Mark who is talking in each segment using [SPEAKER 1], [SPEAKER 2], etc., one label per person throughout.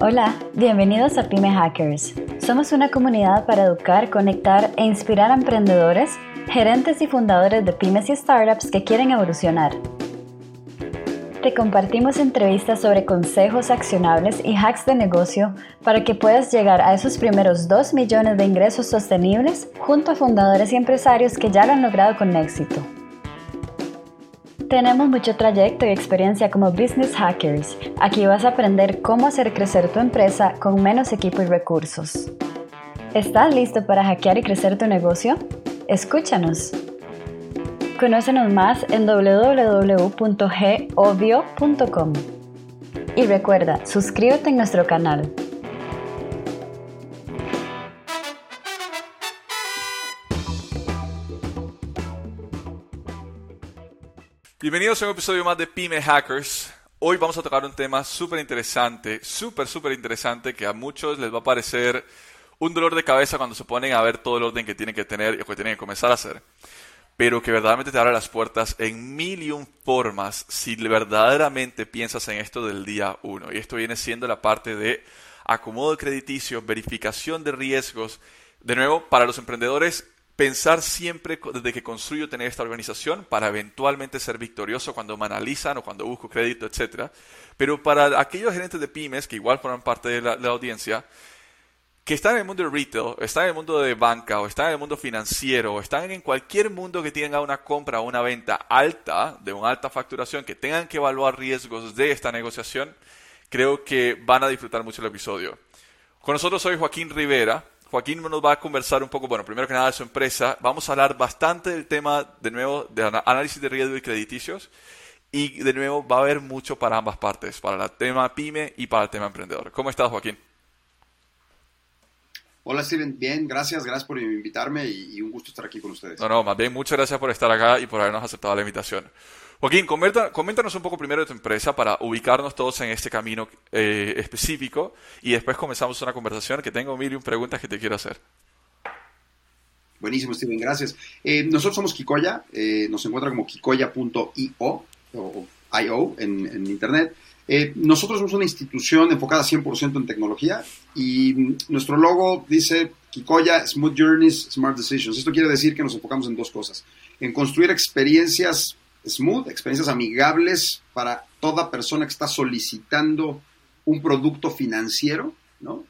[SPEAKER 1] Hola, bienvenidos a Pyme Hackers. Somos una comunidad para educar, conectar e inspirar a emprendedores, gerentes y fundadores de pymes y startups que quieren evolucionar. Te compartimos entrevistas sobre consejos accionables y hacks de negocio para que puedas llegar a esos primeros 2 millones de ingresos sostenibles junto a fundadores y empresarios que ya lo han logrado con éxito. Tenemos mucho trayecto y experiencia como business hackers. Aquí vas a aprender cómo hacer crecer tu empresa con menos equipo y recursos. ¿Estás listo para hackear y crecer tu negocio? Escúchanos. Conócenos más en www.govio.com. Y recuerda, suscríbete en nuestro canal.
[SPEAKER 2] Bienvenidos a un episodio más de Pyme Hackers. Hoy vamos a tocar un tema súper interesante, súper, súper interesante, que a muchos les va a parecer un dolor de cabeza cuando se ponen a ver todo el orden que tienen que tener y lo que tienen que comenzar a hacer. Pero que verdaderamente te abre las puertas en mil y un formas si verdaderamente piensas en esto del día uno. Y esto viene siendo la parte de acomodo crediticio, verificación de riesgos. De nuevo, para los emprendedores pensar siempre desde que construyo tener esta organización para eventualmente ser victorioso cuando me analizan o cuando busco crédito, etc. Pero para aquellos gerentes de pymes que igual forman parte de la, audiencia, que están en el mundo de retail, están en el mundo de banca, o están en el mundo financiero, o están en cualquier mundo que tenga una compra o una venta alta, de una alta facturación, que tengan que evaluar riesgos de esta negociación, creo que van a disfrutar mucho el episodio. Con nosotros soy Joaquín Rivera, Joaquín nos va a conversar un poco, bueno, primero que nada de su empresa. Vamos a hablar bastante del tema, de nuevo, de análisis de riesgo y crediticios. Y de nuevo va a haber mucho para ambas partes, para el tema pyme y para el tema emprendedor. ¿Cómo estás, Joaquín?
[SPEAKER 3] Hola, Steven. Bien, gracias. Gracias por invitarme y, y un gusto estar aquí con ustedes.
[SPEAKER 2] No, no, más bien muchas gracias por estar acá y por habernos aceptado la invitación. Joaquín, coméntanos un poco primero de tu empresa para ubicarnos todos en este camino eh, específico y después comenzamos una conversación que tengo mil y un preguntas que te quiero hacer.
[SPEAKER 3] Buenísimo, Steven, gracias. Eh, nosotros somos Kikoya, eh, nos encuentra como kikoya.io o IO en, en internet. nosotros somos una institución enfocada 100% en tecnología y nuestro logo dice Kikoya Smooth Journeys, Smart Decisions. Esto quiere decir que nos enfocamos en dos cosas, en construir experiencias smooth, experiencias amigables para toda persona que está solicitando un producto financiero, ¿no?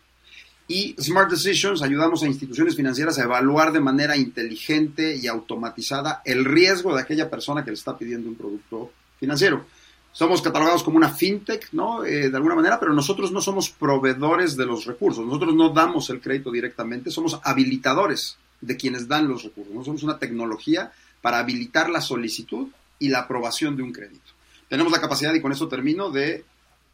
[SPEAKER 3] Y Smart Decisions ayudamos a instituciones financieras a evaluar de manera inteligente y automatizada el riesgo de aquella persona que le está pidiendo un producto financiero. Somos catalogados como una fintech, ¿no? Eh, de alguna manera, pero nosotros no somos proveedores de los recursos. Nosotros no damos el crédito directamente, somos habilitadores de quienes dan los recursos. Somos una tecnología para habilitar la solicitud y la aprobación de un crédito. Tenemos la capacidad, y con eso termino, de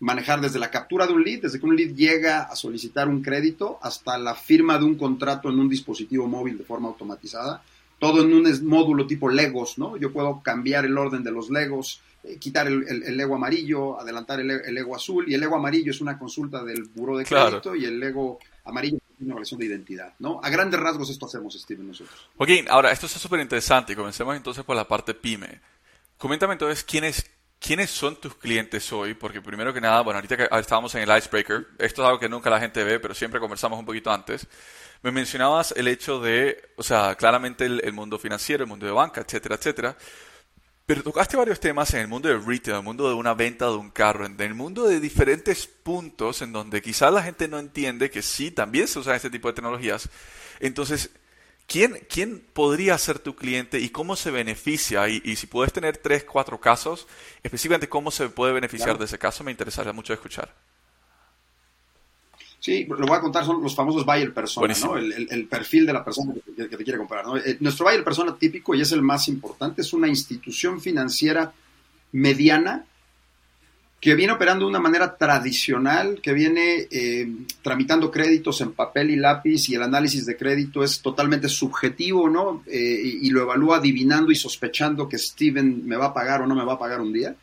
[SPEAKER 3] manejar desde la captura de un lead, desde que un lead llega a solicitar un crédito, hasta la firma de un contrato en un dispositivo móvil de forma automatizada, todo en un módulo tipo Legos, ¿no? Yo puedo cambiar el orden de los Legos, eh, quitar el, el, Lego amarillo, adelantar el, el, Lego azul, y el Lego amarillo es una consulta del buro de crédito, y el Lego amarillo es una relación de identidad, ¿no? A grandes rasgos esto hacemos, Steven, nosotros.
[SPEAKER 2] Joaquín, ahora, esto está súper interesante, y comencemos entonces por la parte PyME. Coméntame entonces quiénes, quiénes son tus clientes hoy, porque primero que nada, bueno, ahorita que estábamos en el icebreaker, esto es algo que nunca la gente ve, pero siempre conversamos un poquito antes. Me mencionabas el hecho de, o sea, claramente el, mundo financiero, el mundo de banca, etcétera, etcétera. Pero tocaste varios temas en el mundo de retail, en el mundo de una venta de un carro, en el mundo de diferentes puntos en donde quizás la gente no entiende que sí, también se usan este tipo de tecnologías. Entonces, ¿Quién, ¿Quién podría ser tu cliente y cómo se beneficia? Y, si puedes tener tres, cuatro casos, específicamente cómo se puede beneficiar de ese caso, me interesaría mucho escuchar.
[SPEAKER 3] Sí, lo voy a contar, son los famosos buyer persona, ¿no? el, perfil de la persona que, te quiere comprar. ¿no? Eh, nuestro buyer persona típico, y es el más importante, es una institución financiera mediana que viene operando de una manera tradicional, que viene eh, tramitando créditos en papel y lápiz y el análisis de crédito es totalmente subjetivo, ¿no? Eh, y, lo evalúa adivinando y sospechando que Steven me va a pagar o no me va a pagar un día.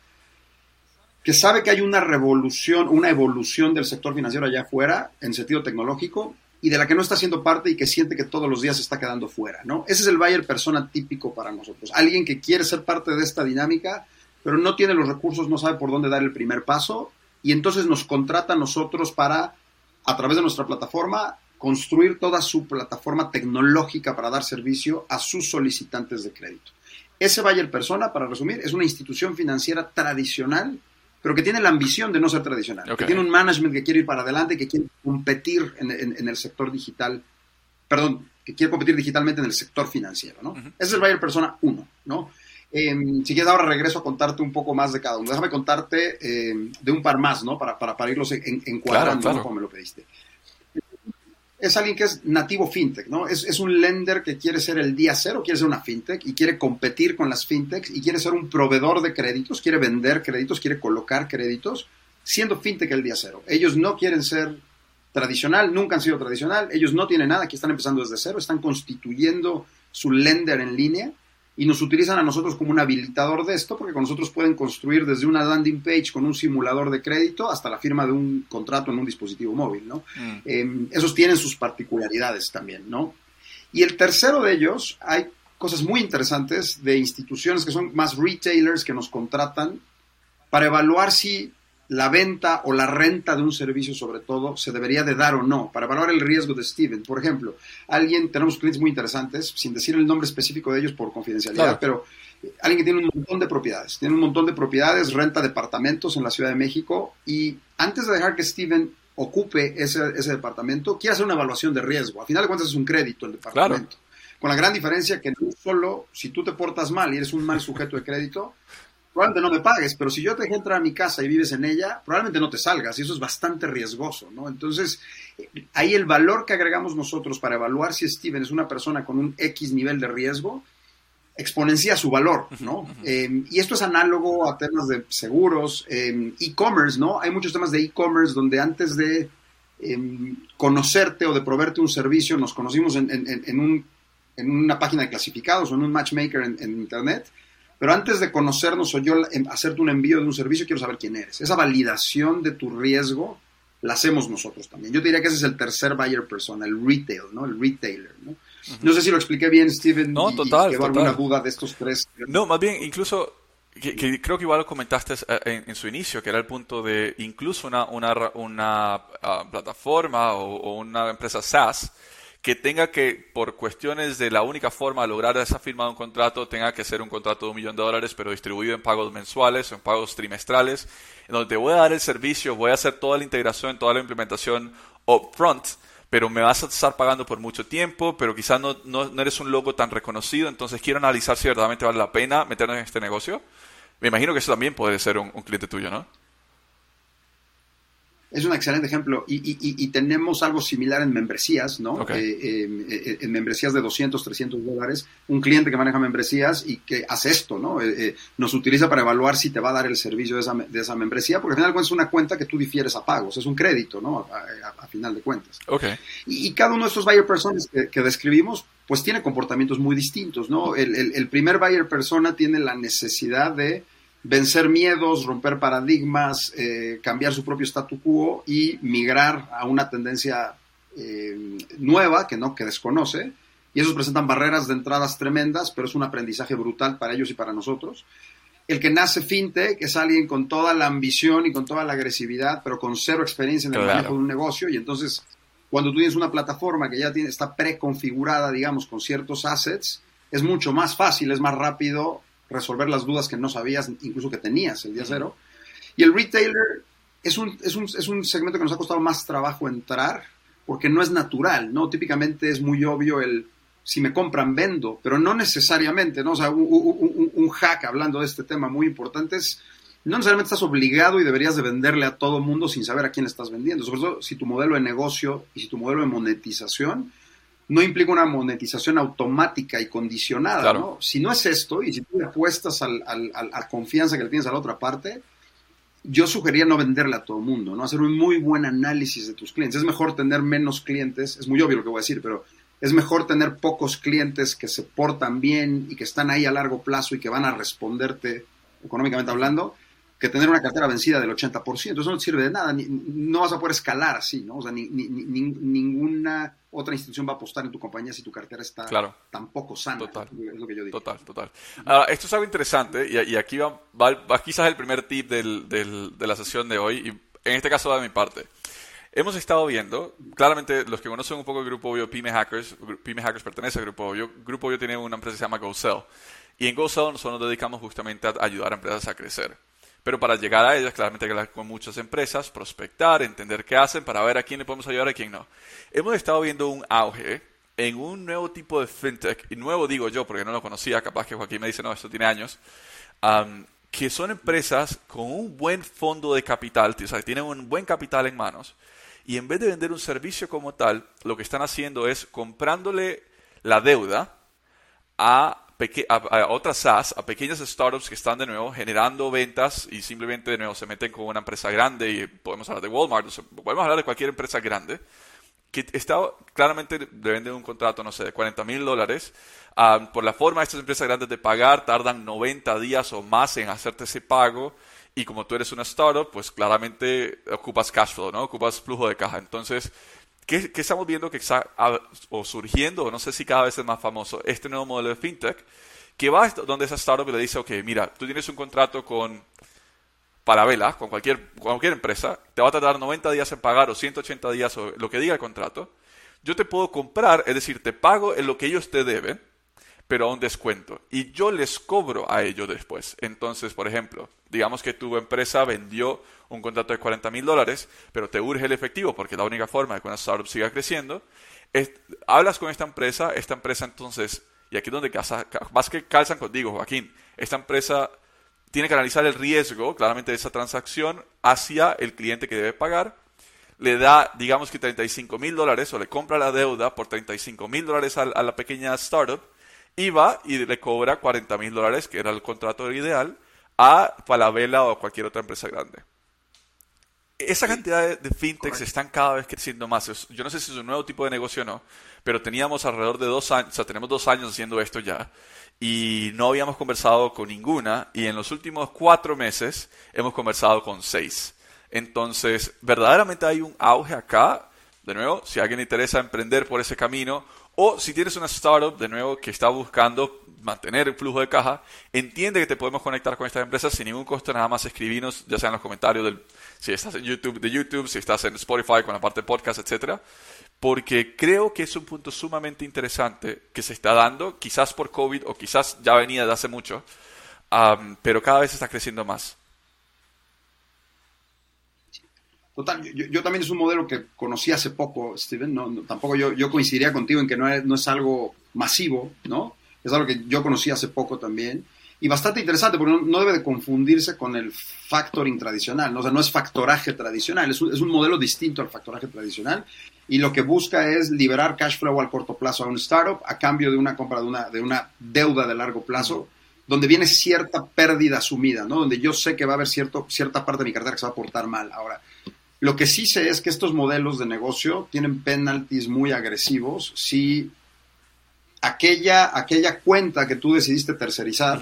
[SPEAKER 3] Que sabe que hay una revolución, una evolución del sector financiero allá afuera en sentido tecnológico y de la que no está siendo parte y que siente que todos los días se está quedando fuera, ¿no? Ese es el buyer persona típico para nosotros. Alguien que quiere ser parte de esta dinámica pero no tiene los recursos, no sabe por dónde dar el primer paso y entonces nos contrata a nosotros para a través de nuestra plataforma, construir toda su plataforma tecnológica para dar servicio a sus solicitantes de crédito. Ese Bayer Persona, para resumir, es una institución financiera tradicional, pero que tiene la ambición de no ser tradicional, que tiene un management que quiere ir para adelante, que quiere competir en, el sector digital, perdón, que quiere competir digitalmente en el sector financiero, ¿no? Ese es el Bayer Persona 1, ¿no? Em, si quieres, ahora regreso a contarte un poco más de cada uno. Déjame contarte em, de un par más, ¿no? Para, para, para irlos encuadrando, en como me lo pediste es alguien que es nativo fintech, ¿no? Es, es, un lender que quiere ser el día cero, quiere ser una fintech y quiere competir con las fintechs y quiere ser un proveedor de créditos, quiere vender créditos, quiere colocar créditos, siendo fintech el día cero. Ellos no quieren ser tradicional, nunca han sido tradicional, ellos no tienen nada, aquí están empezando desde cero, están constituyendo su lender en línea y nos utilizan a nosotros como un habilitador de esto, porque con nosotros pueden construir desde una landing page con un simulador de crédito hasta la firma de un contrato en un dispositivo móvil, ¿no? Mm. Em, esos tienen sus particularidades también, ¿no? Y el tercero de ellos, hay cosas muy interesantes de instituciones que son más retailers que nos contratan para evaluar si la venta o la renta de un servicio, sobre todo, se debería de dar o no, para evaluar el riesgo de Steven. Por ejemplo, alguien, tenemos clientes muy interesantes, sin decir el nombre específico de ellos por confidencialidad, pero alguien que tiene un montón de propiedades, tiene un montón de propiedades, renta departamentos en la Ciudad de México y antes de dejar que Steven ocupe ese, ese departamento, quiere hacer una evaluación de riesgo. Al final de cuentas es un crédito el departamento. Con la gran diferencia que no solo si tú te portas mal y eres un mal sujeto de crédito, probablemente no me pagues, pero si yo te dejé entrar a mi casa y vives en ella, probablemente no te salgas y eso es bastante riesgoso, ¿no? Entonces, ahí el valor que agregamos nosotros para evaluar si Steven es una persona con un X nivel de riesgo, exponencia su valor, ¿no? Em, y esto es análogo a temas de seguros, em, e-commerce, ¿no? Hay muchos temas de e-commerce donde antes de em, conocerte o de proveerte un servicio, nos conocimos en, un, en, una página de clasificados o en un matchmaker en Internet, pero antes de conocernos o yo hacerte un envío de un servicio, quiero saber quién eres. Esa validación de tu riesgo la hacemos nosotros también. Yo diría que ese es el tercer buyer persona, el retail, ¿no? El retailer, ¿no? No sé si lo expliqué bien, Steven.
[SPEAKER 2] No, total.
[SPEAKER 3] Y alguna duda de estos tres.
[SPEAKER 2] No, más bien, incluso, que, creo que igual lo comentaste eh, en, su inicio, que era el punto de incluso una, una, una ah, plataforma o, o, una empresa SaaS que tenga que, por cuestiones de la única forma de lograr esa firma de un contrato, tenga que ser un contrato de un millón de dólares, pero distribuido en pagos mensuales o en pagos trimestrales, en donde te voy a dar el servicio, voy a hacer toda la integración, toda la implementación upfront, pero me vas a estar pagando por mucho tiempo, pero quizás no, no, eres un logo tan reconocido, entonces quiero analizar si verdaderamente vale la pena meternos en este negocio. Me imagino que eso también puede ser un cliente tuyo, ¿no?
[SPEAKER 3] Es un excelente ejemplo. Y, y, tenemos algo similar en membresías, ¿no? Eh, eh, eh, en membresías de 200, 300 dólares. Un cliente que maneja membresías y que hace esto, ¿no? nos utiliza para evaluar si te va a dar el servicio de esa, de esa membresía, porque al final es una cuenta que tú difieres a pagos. Es un crédito, ¿no? A, final de cuentas.
[SPEAKER 2] Okay.
[SPEAKER 3] Y, cada uno de estos buyer personas que, describimos, pues tiene comportamientos muy distintos, ¿no? El, el, el primer buyer persona tiene la necesidad de vencer miedos, romper paradigmas, eh, cambiar su propio statu quo y migrar a una tendencia eh, nueva que no que desconoce. Y esos presentan barreras de entradas tremendas, pero es un aprendizaje brutal para ellos y para nosotros. El que nace fintech es alguien con toda la ambición y con toda la agresividad, pero con cero experiencia en el manejo de un negocio. Y entonces, cuando tú tienes una plataforma que ya tiene, está preconfigurada, digamos, con ciertos assets, es mucho más fácil, es más rápido resolver las dudas que no sabías, incluso que tenías el día cero. Y el retailer es un, es un, es un segmento que nos ha costado más trabajo entrar porque no es natural, ¿no? Típicamente es muy obvio el si me compran, vendo, pero no necesariamente, ¿no? O sea, un, un, hack hablando de este tema muy importante es no necesariamente estás obligado y deberías de venderle a todo mundo sin saber a quién le estás vendiendo, sobre todo si tu modelo de negocio y si tu modelo de monetización no implica una monetización automática y condicionada, ¿no? Si no es esto, y si tú le apuestas al, al, a confianza que le tienes a la otra parte, yo sugeriría no venderle a todo el mundo, ¿no? Hacer un muy buen análisis de tus clientes. Es mejor tener menos clientes, es muy obvio lo que voy a decir, pero es mejor tener pocos clientes que se portan bien y que están ahí a largo plazo y que van a responderte económicamente hablando, que tener una cartera vencida del 80%. Eso no te sirve de nada, no vas a poder escalar así, ¿no? O sea, ni, ninguna otra institución va a apostar en tu compañía si tu cartera está tan poco sana.
[SPEAKER 2] Total. Es lo que yo digo. Total, total. Ah, esto es algo interesante y, aquí va, va, quizás el primer tip del, del, de la sesión de hoy y en este caso de mi parte. hemos estado viendo, claramente los que conocen un poco el Grupo Obvio, Pyme Hackers, Pyme Hackers pertenece al Grupo Obvio, Grupo Obvio tiene una empresa que se llama GoSell. Y en GoSell nosotros nos dedicamos justamente a ayudar a empresas a crecer. Pero para llegar a ellas, claramente hay que hablar con muchas empresas, prospectar, entender qué hacen para ver a quién le podemos ayudar y a quién no. Hemos estado viendo un auge en un nuevo tipo de fintech, y nuevo digo yo porque no lo conocía, capaz que Joaquín me dice, no, esto tiene años, que son empresas con un buen fondo de capital, o sea, tienen un buen capital en manos, y en vez de vender un servicio como tal, lo que están haciendo es comprándole la deuda a, a, otras SaaS, a pequeñas startups que están de nuevo generando ventas y simplemente de nuevo se meten con una empresa grande y podemos hablar de Walmart, podemos hablar de cualquier empresa grande que está claramente le venden un contrato, no sé, de 40 mil dólares. Ah, por la forma de estas empresas grandes de pagar, tardan 90 días o más en hacerte ese pago. Y como tú eres una startup, pues claramente ocupas cash flow, ¿no? Ocupas flujo de caja. Entonces, ¿qué, estamos viendo que está o surgiendo, o no sé si cada vez es más famoso, este nuevo modelo de fintech? Que va donde esa startup le dice, ok, mira, tú tienes un contrato con vela con cualquier, cualquier empresa, te va a tardar 90 días en pagar o 180 días o lo que diga el contrato, yo te puedo comprar, es decir, te pago en lo que ellos te deben, pero a un descuento. Y yo les cobro a ellos después. Entonces, por ejemplo, digamos que tu empresa vendió un contrato de 40 mil dólares, pero te urge el efectivo porque es la única forma de que una startup siga creciendo. hablas con esta empresa, esta empresa entonces, y aquí es donde casa, más que calzan contigo, Joaquín, esta empresa tiene que analizar el riesgo, claramente, de esa transacción hacia el cliente que debe pagar. Le da, digamos que 35 mil dólares o le compra la deuda por 35 mil dólares a, la pequeña startup y va y le cobra 40 mil dólares, que era el contrato ideal, a Falabella o cualquier otra empresa grande. Esa cantidad de, de fintechs están cada vez creciendo más. Yo no sé si es un nuevo tipo de negocio o no, pero teníamos alrededor de dos años, o sea, tenemos dos años haciendo esto ya y no habíamos conversado con ninguna y en los últimos cuatro meses hemos conversado con seis. Entonces, verdaderamente hay un auge acá. De nuevo, si a alguien le interesa emprender por ese camino o si tienes una startup, de nuevo, que está buscando mantener el flujo de caja, entiende que te podemos conectar con estas empresas sin ningún costo, nada más escribirnos, ya sea en los comentarios del, si estás en YouTube, de YouTube, si estás en Spotify con la parte de podcast, etcétera porque creo que es un punto sumamente interesante que se está dando, quizás por COVID o quizás ya venía de hace mucho, pero cada vez está creciendo más.
[SPEAKER 3] Total, yo, también es un modelo que conocí hace poco, Steven, no, tampoco yo, yo, coincidiría contigo en que no es, no es algo masivo, ¿no? Es algo que yo conocí hace poco también y bastante interesante porque no, debe de confundirse con el factoring tradicional, ¿no? o sea, no es factoraje tradicional, es un, es un, modelo distinto al factoraje tradicional y lo que busca es liberar cash flow al corto plazo a un startup a cambio de una compra de una, de una deuda de largo plazo, donde viene cierta pérdida asumida, ¿no? donde yo sé que va a haber cierto, cierta parte de mi cartera que se va a portar mal. Ahora, lo que sí sé es que estos modelos de negocio tienen penalties muy agresivos si aquella, aquella cuenta que tú decidiste tercerizar,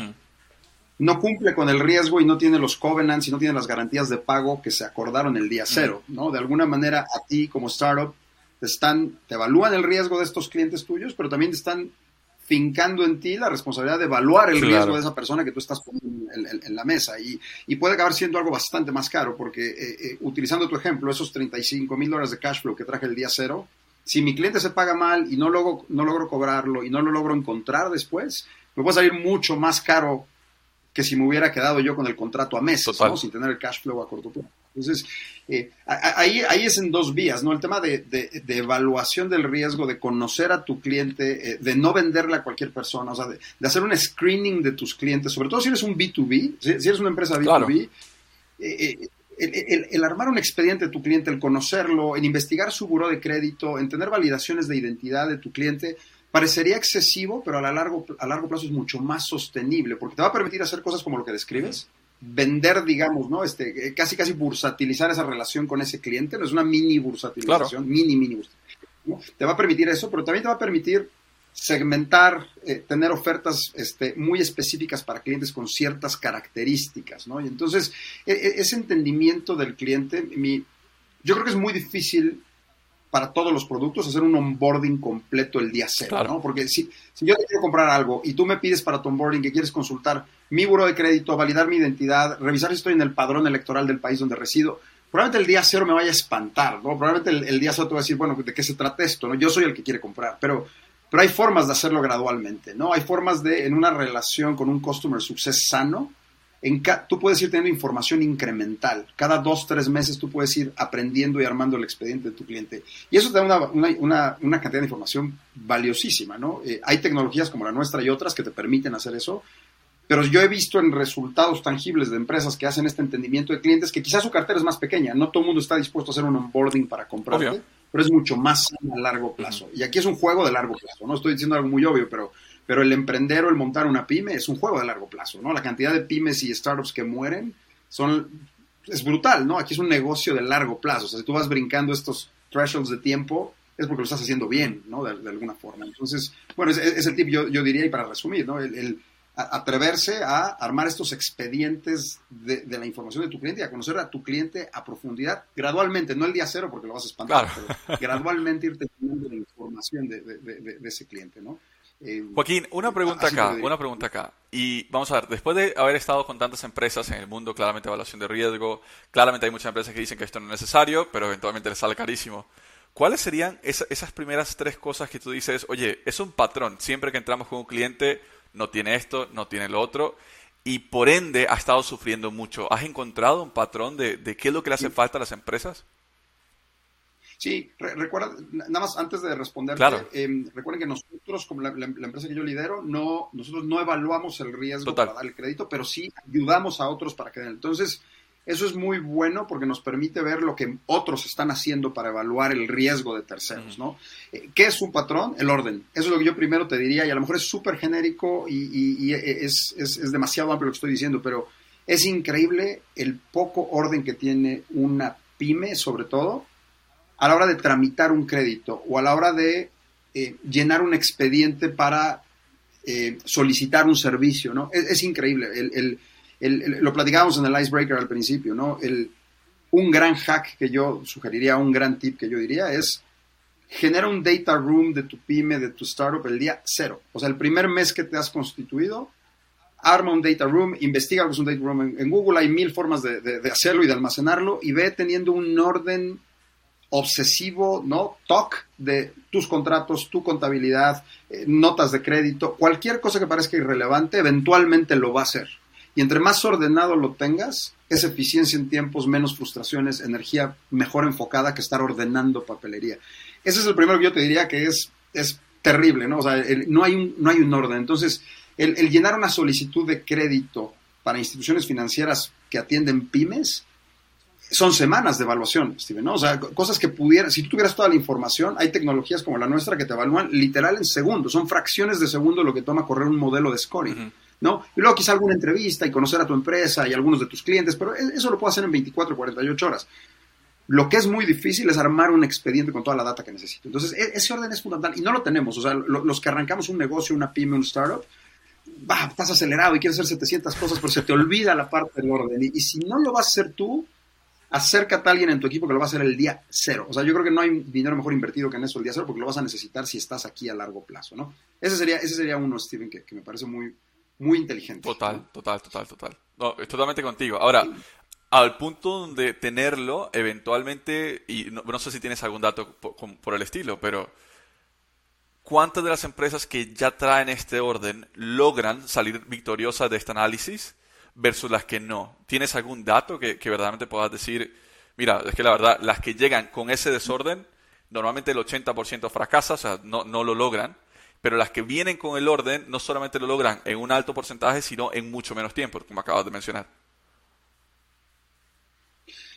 [SPEAKER 3] no cumple con el riesgo y no tiene los covenants y no tiene las garantías de pago que se acordaron el día cero, ¿no? De alguna manera a ti como startup te están, te evalúan el riesgo de estos clientes tuyos, pero también te están fincando en ti la responsabilidad de evaluar el riesgo de esa persona que tú estás poniendo en, la mesa. Y, y, puede acabar siendo algo bastante más caro, porque eh, eh, utilizando tu ejemplo, esos 35 mil dólares de cash flow que traje el día cero, si mi cliente se paga mal y no logro, no logro cobrarlo y no lo logro encontrar después, me puede salir mucho más caro que si me hubiera quedado yo con el contrato a meses, sin tener el cash flow a corto plazo. Entonces, eh, ahí, ahí es en dos vías, ¿no? El tema de, de, evaluación del riesgo, de conocer a tu cliente, eh, de no venderle a cualquier persona, o sea, de, hacer un screening de tus clientes, sobre todo si eres un B2B, si, eres una empresa B2B, eh, el, el, armar un expediente de tu cliente, el conocerlo, el investigar su buro de crédito, en tener validaciones de identidad de tu cliente, parecería excesivo, pero a, largo, a largo plazo es mucho más sostenible, porque te va a permitir hacer cosas como lo que describes, vender, digamos, ¿no? Este, eh, casi, casi bursatilizar esa relación con ese cliente, no es una mini bursatilización, mini, mini bursatilización. Te va a permitir eso, pero también te va a permitir segmentar, eh, tener ofertas este, muy específicas para clientes con ciertas características, ¿no? Y entonces, e, e, ese entendimiento del cliente, mi, yo creo que es muy difícil para todos los productos hacer un onboarding completo el día cero, ¿no? Porque si, si yo te quiero comprar algo y tú me pides para tu onboarding que quieres consultar mi buro de crédito, validar mi identidad, revisar si estoy en el padrón electoral del país donde resido, probablemente el día cero me vaya a espantar, ¿no? Probablemente el, día cero te va a decir, bueno, ¿de qué se trata esto? ¿no? Yo soy el que quiere comprar, pero, pero hay formas de hacerlo gradualmente, ¿no? Hay formas de, en una relación con un customer success sano, en tú puedes ir teniendo información incremental. Cada dos, tres meses tú puedes ir aprendiendo y armando el expediente de tu cliente. Y eso te da una, cantidad de información valiosísima, ¿no? Eh, hay tecnologías como la nuestra y otras que te permiten hacer eso, pero yo he visto en resultados tangibles de empresas que hacen este entendimiento de clientes que quizás su cartera es más pequeña, no todo el mundo está dispuesto a hacer un onboarding para comprarte, pero es mucho más a largo plazo. Y aquí es un juego de largo plazo, no estoy diciendo algo muy obvio, pero, pero el emprender o el montar una pyme es un juego de largo plazo, ¿no? La cantidad de pymes y startups que mueren son es brutal, ¿no? Aquí es un negocio de largo plazo, o sea, si tú vas brincando estos thresholds de tiempo, es porque lo estás haciendo bien, ¿no? De, alguna forma. Entonces, bueno, es, es el tip, yo, yo, diría, y para resumir, ¿no? el atreverse a armar estos expedientes de, la información de tu cliente y a conocer a tu cliente a profundidad gradualmente, no el día cero porque lo vas a espantar, pero gradualmente irte teniendo la información de, ese cliente, ¿no?
[SPEAKER 2] Eh, Joaquín, una pregunta acá, una pregunta acá. Y vamos a ver, después de haber estado con tantas empresas en el mundo, claramente evaluación de riesgo, claramente hay muchas empresas que dicen que esto no es necesario, pero eventualmente les sale carísimo. ¿Cuáles serían esas primeras tres cosas que tú dices, oye, es un patrón, siempre que entramos con un cliente no tiene esto, no tiene lo otro, y por ende ha estado sufriendo mucho. ¿Has encontrado un patrón de, qué es lo que le hace falta a las empresas?
[SPEAKER 3] Sí, recuerda, nada más antes de responder, em, recuerden que nosotros, como la, empresa que yo lidero, no, nosotros no evaluamos el riesgo para dar el crédito, pero sí ayudamos a otros para que den. Entonces, eso es muy bueno porque nos permite ver lo que otros están haciendo para evaluar el riesgo de terceros, ¿no? Eh, ¿Qué es un patrón? El orden. Eso es lo que yo primero te diría y a lo mejor es súper genérico y, es, demasiado amplio lo que estoy diciendo, pero es increíble el poco orden que tiene una pyme, sobre todo, a la hora de tramitar un crédito o a la hora de eh, llenar un expediente para eh, solicitar un servicio, ¿no? Es, increíble. el lo platicábamos en el icebreaker al principio, ¿no? El, un gran hack que yo sugeriría, un gran tip que yo diría es genera un data room de tu pyme, de tu startup el día cero. O sea, el primer mes que te has constituido, arma un data room, investiga lo que es un data room en, Google, hay mil formas de, hacerlo y de almacenarlo y ve teniendo un orden obsesivo, ¿no? Talk de tus contratos, tu contabilidad, eh, notas de crédito, cualquier cosa que parezca irrelevante, eventualmente lo va a hacer. Y entre más ordenado lo tengas, es eficiencia en tiempos, menos frustraciones, energía mejor enfocada que estar ordenando papelería. Ese es el primero que yo te diría que es, es terrible, ¿no? O sea, no, hay un, no hay un orden. Entonces, el, llenar una solicitud de crédito para instituciones financieras que atienden pymes, son semanas de evaluación, Steven, ¿no? O sea, cosas que pudieran, si tú tuvieras toda la información, hay tecnologías como la nuestra que te evalúan literal en segundos, son fracciones de segundo lo que toma correr un modelo de scoring. ¿no? Y luego quizá alguna entrevista y conocer a tu empresa y algunos de tus clientes, pero e-, eso lo puedo hacer en 24, 48 horas. Lo que es muy difícil es armar un expediente con toda la data que necesito. Entonces, e-, ese orden es fundamental y no lo tenemos. O sea, los que arrancamos un negocio, una pyme, un startup, bah, estás acelerado y quieres hacer 700 cosas, pero se te olvida la parte del orden. Y, si no lo vas a hacer tú, acércate a alguien en tu equipo que lo va a hacer el día cero. O sea, yo creo que no hay dinero mejor invertido que en eso el día cero porque lo vas a necesitar si estás aquí a largo plazo, ¿no? Ese sería, ese sería uno, Steven, que, me parece muy, muy inteligente.
[SPEAKER 2] Total, total, total, total. No, totalmente contigo. Ahora, al punto donde tenerlo, eventualmente, y no, sé si tienes algún dato por, el estilo, pero ¿cuántas de las empresas que ya traen este orden logran salir victoriosas de este análisis versus las que no? ¿Tienes algún dato que, verdaderamente puedas decir, mira, es que la verdad, las que llegan con ese desorden, normalmente el 80% fracasa, o sea, no, no lo logran pero las que vienen con el orden no solamente lo logran en un alto porcentaje, sino en mucho menos tiempo, como acabas de mencionar.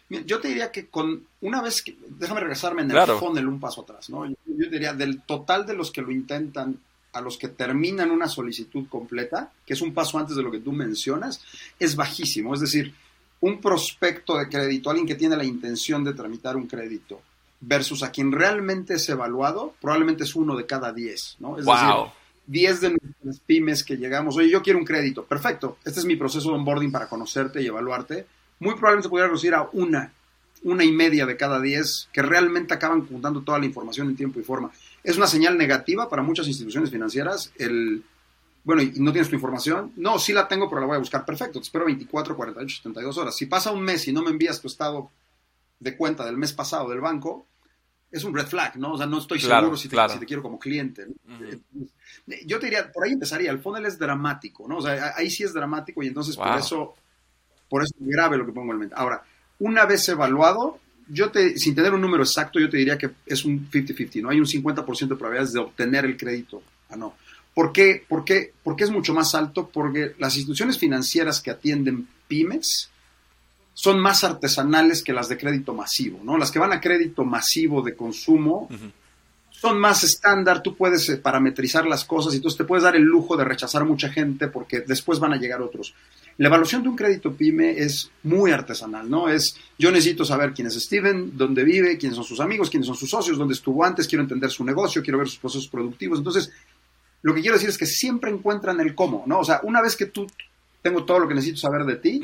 [SPEAKER 3] Yo te diría que con una vez que, déjame regresarme en el funnel un paso atrás, ¿no? Yo, diría del total de los que lo intentan a los que terminan una solicitud completa, que es un paso antes de lo que tú mencionas, es bajísimo. Es decir, un prospecto de crédito, alguien que tiene la intención de tramitar un crédito, versus a quien realmente es evaluado, probablemente es uno de cada diez, ¿no? Es decir, diez de nuestras pymes que llegamos, oye, yo quiero un crédito, perfecto, este es mi proceso de onboarding para conocerte y evaluarte, muy probablemente se pudiera reducir a una, una y media de cada diez que realmente acaban juntando toda la información en tiempo y forma. Es una señal negativa para muchas instituciones financieras el, bueno, ¿y no tienes tu información? No, sí la tengo, pero la voy a buscar. Perfecto, te espero 24, 48, 72 horas. Si pasa un mes y no me envías tu estado de cuenta del mes pasado del banco, es un red flag, ¿no? O sea, no estoy seguro si te, si te, quiero como cliente. Yo te diría, por ahí empezaría, el funnel es dramático, ¿no? O sea, ahí sí es dramático y entonces por eso, por eso es grave lo que pongo en mente. Ahora, una vez evaluado, yo te, sin tener un número exacto, yo te diría que es un 50-50, ¿no? Hay un 50% de probabilidades de obtener el crédito ah, no. ¿Por qué? ¿Por qué? Porque es mucho más alto, porque las instituciones financieras que atienden pymes, son más artesanales que las de crédito masivo, ¿no? Las que van a crédito masivo de consumo son más estándar, tú puedes eh, parametrizar las cosas y entonces te puedes dar el lujo de rechazar mucha gente porque después van a llegar otros. La evaluación de un crédito pyme es muy artesanal, ¿no? Es, yo necesito saber quién es Steven, dónde vive, quiénes son sus amigos, quiénes son sus socios, dónde estuvo antes, quiero entender su negocio, quiero ver sus procesos productivos. Entonces, lo que quiero decir es que siempre encuentran el cómo, ¿no? O sea, una vez que tú tengo todo lo que necesito saber de ti,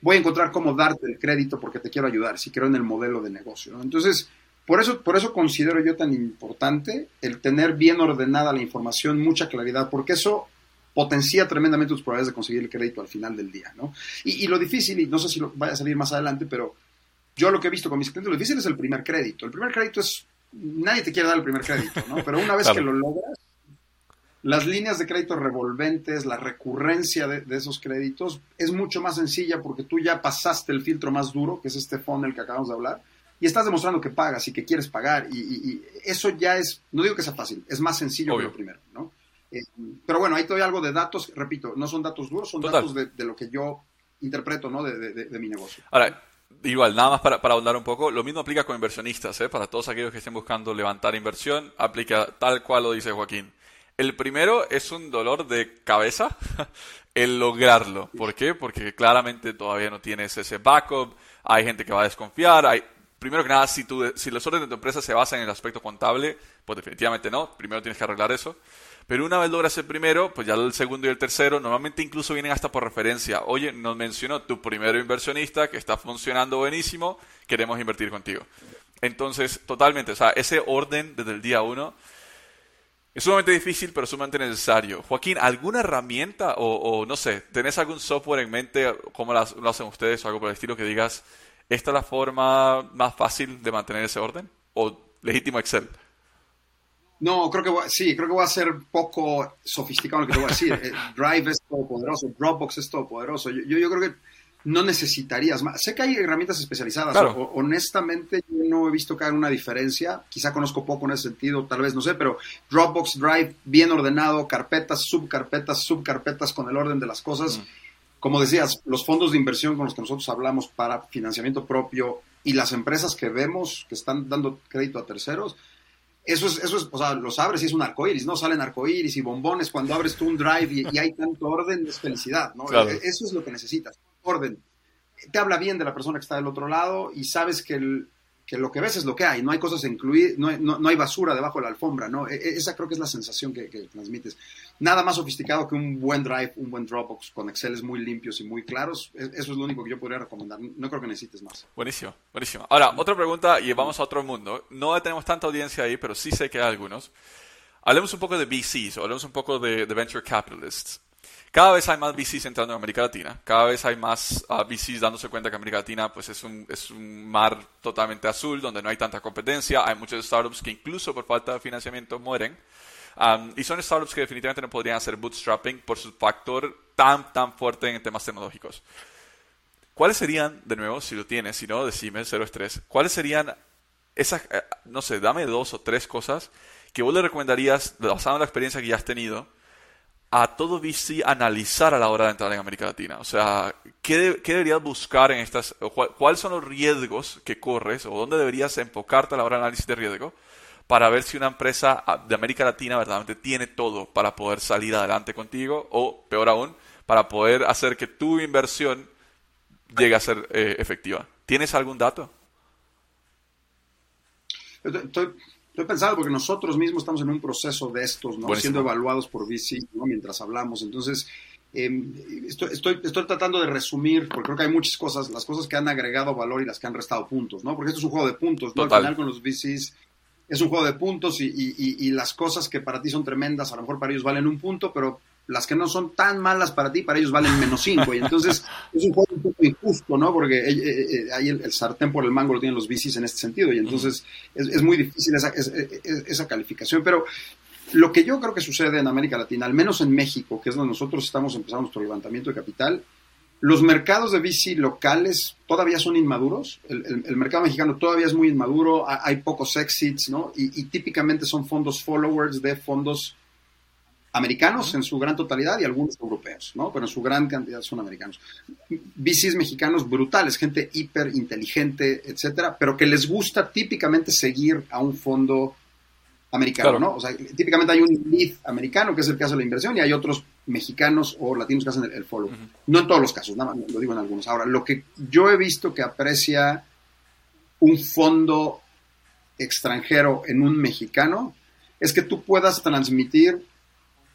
[SPEAKER 3] voy a encontrar cómo darte el crédito porque te quiero ayudar, si creo en el modelo de negocio. Entonces, por eso, por eso considero yo tan importante el tener bien ordenada la información, mucha claridad, porque eso potencia tremendamente tus probabilidades de conseguir el crédito al final del día. ¿no? Y, lo difícil, y no sé si lo vaya a salir más adelante, pero yo lo que he visto con mis clientes, lo difícil es el primer crédito. El primer crédito es, nadie te quiere dar el primer crédito, ¿no? pero una vez que lo logras, las líneas de crédito revolventes, la recurrencia de, esos créditos es mucho más sencilla porque tú ya pasaste el filtro más duro, que es este funnel que acabamos de hablar, y estás demostrando que pagas y que quieres pagar. Y, eso ya es, no digo que sea fácil, es más sencillo que lo primero, ¿no? Eh, pero bueno, ahí todavía algo de datos, repito, no son datos duros, son datos de, lo que yo interpreto, ¿no? De, mi negocio.
[SPEAKER 2] Ahora, igual, nada más para, para ahondar un poco, lo mismo aplica con inversionistas, ¿eh? Para todos aquellos que estén buscando levantar inversión, aplica tal cual lo dice Joaquín el primero es un dolor de cabeza el lograrlo. ¿Por qué? Porque claramente todavía no tienes ese backup, hay gente que va a desconfiar, hay... Primero que nada, si, tú, si los órdenes de tu empresa se basan en el aspecto contable, pues definitivamente no, primero tienes que arreglar eso. Pero una vez logras el primero, pues ya el segundo y el tercero, normalmente incluso vienen hasta por referencia. Oye, nos mencionó tu primero inversionista que está funcionando buenísimo, queremos invertir contigo. Entonces, totalmente, o sea, ese orden desde el día uno es sumamente difícil, pero sumamente necesario. Joaquín, ¿alguna herramienta o, no sé, tenés algún software en mente, como lo hacen ustedes o algo por el estilo, que digas, esta es la forma más fácil de mantener ese orden? ¿O legítimo Excel?
[SPEAKER 3] No, creo que sí, creo que va a ser poco sofisticado lo que te voy a decir. Eh, Drive es poderoso, Dropbox es todopoderoso. Yo, yo creo que no necesitarías más. Sé que hay herramientas especializadas. honestamente, yo no he visto que haya una diferencia. Quizá conozco poco en ese sentido, tal vez no sé, pero Dropbox Drive, bien ordenado, carpetas, subcarpetas, subcarpetas con el orden de las cosas. Mm. Como decías, los fondos de inversión con los que nosotros hablamos para financiamiento propio y las empresas que vemos que están dando crédito a terceros, eso es, eso es, o sea, los abres y es un arcoíris, ¿no? Salen arcoíris y bombones cuando abres tú un drive y, hay tanto orden, es felicidad, ¿no? Eso es lo que necesitas orden. Te habla bien de la persona que está del otro lado y sabes que, lo que ves es lo que hay, no hay cosas incluidas, no, no, hay basura debajo de la alfombra, ¿no? E, e, esa creo que es la sensación que, transmites. Nada más sofisticado que un buen Drive, un buen Dropbox con Excel muy limpios y muy claros. E, eso es lo único que yo podría recomendar. No creo que necesites más.
[SPEAKER 2] Buenísimo, buenísimo. Ahora, otra pregunta y vamos a otro mundo. No tenemos tanta audiencia ahí, pero sí sé que hay algunos. Hablemos un poco de VCs, hablemos un poco de Venture Capitalists. Cada vez hay más VCs entrando en América Latina, cada vez hay más uh, VCs dándose cuenta que América Latina pues, es, un, es un mar totalmente azul, donde no hay tanta competencia, hay muchos startups que incluso por falta de financiamiento mueren, um, y son startups que definitivamente no podrían hacer bootstrapping por su factor tan, tan fuerte en temas tecnológicos. ¿Cuáles serían, de nuevo, si lo tienes, si no, decime, cero estrés, cuáles serían esas, eh, no sé, dame dos o tres cosas que vos le recomendarías, basado en la experiencia que ya has tenido, a todo VC analizar a la hora de entrar en América Latina? O sea, ¿qué, deberías buscar en estas, cuáles son los riesgos que corres o dónde deberías enfocarte a la hora de análisis de riesgo para ver si una empresa de América Latina verdaderamente tiene todo para poder salir adelante contigo o, peor aún, para poder hacer que tu inversión llegue a ser eh, efectiva? ¿Tienes algún dato?
[SPEAKER 3] Estoy pensando porque nosotros mismos estamos en un proceso de estos, ¿no? Siendo evaluados por VC, ¿no? Mientras hablamos. Entonces, em, estoy, estoy, estoy, tratando de resumir, porque creo que hay muchas cosas, las cosas que han agregado valor y las que han restado puntos, ¿no? Porque esto es un juego de puntos, ¿no? Al final con los VCs es un juego de puntos y, y, y, las cosas que para ti son tremendas, a lo mejor para ellos valen un punto, pero las que no son tan malas para ti, para ellos valen menos 5. Y entonces es un juego un poco injusto, ¿no? Porque eh, eh, eh, ahí el, sartén por el mango lo tienen los bicis en este sentido. Y entonces es, muy difícil esa, esa, calificación. Pero lo que yo creo que sucede en América Latina, al menos en México, que es donde nosotros estamos empezando nuestro levantamiento de capital, los mercados de bici locales todavía son inmaduros. El, mercado mexicano todavía es muy inmaduro. Hay pocos exits, ¿no? y típicamente son fondos followers de fondos americanos en su gran totalidad y algunos europeos, ¿no? Pero en su gran cantidad son americanos. VCs mexicanos brutales, gente hiper inteligente, etcétera, pero que les gusta típicamente seguir a un fondo americano, ¿no? O sea, típicamente hay un lead americano, que es el caso de la inversión, y hay otros mexicanos o latinos que hacen el, follow. No en todos los casos, nada más, lo digo en algunos. Ahora, lo que yo he visto que aprecia un fondo extranjero en un mexicano es que tú puedas transmitir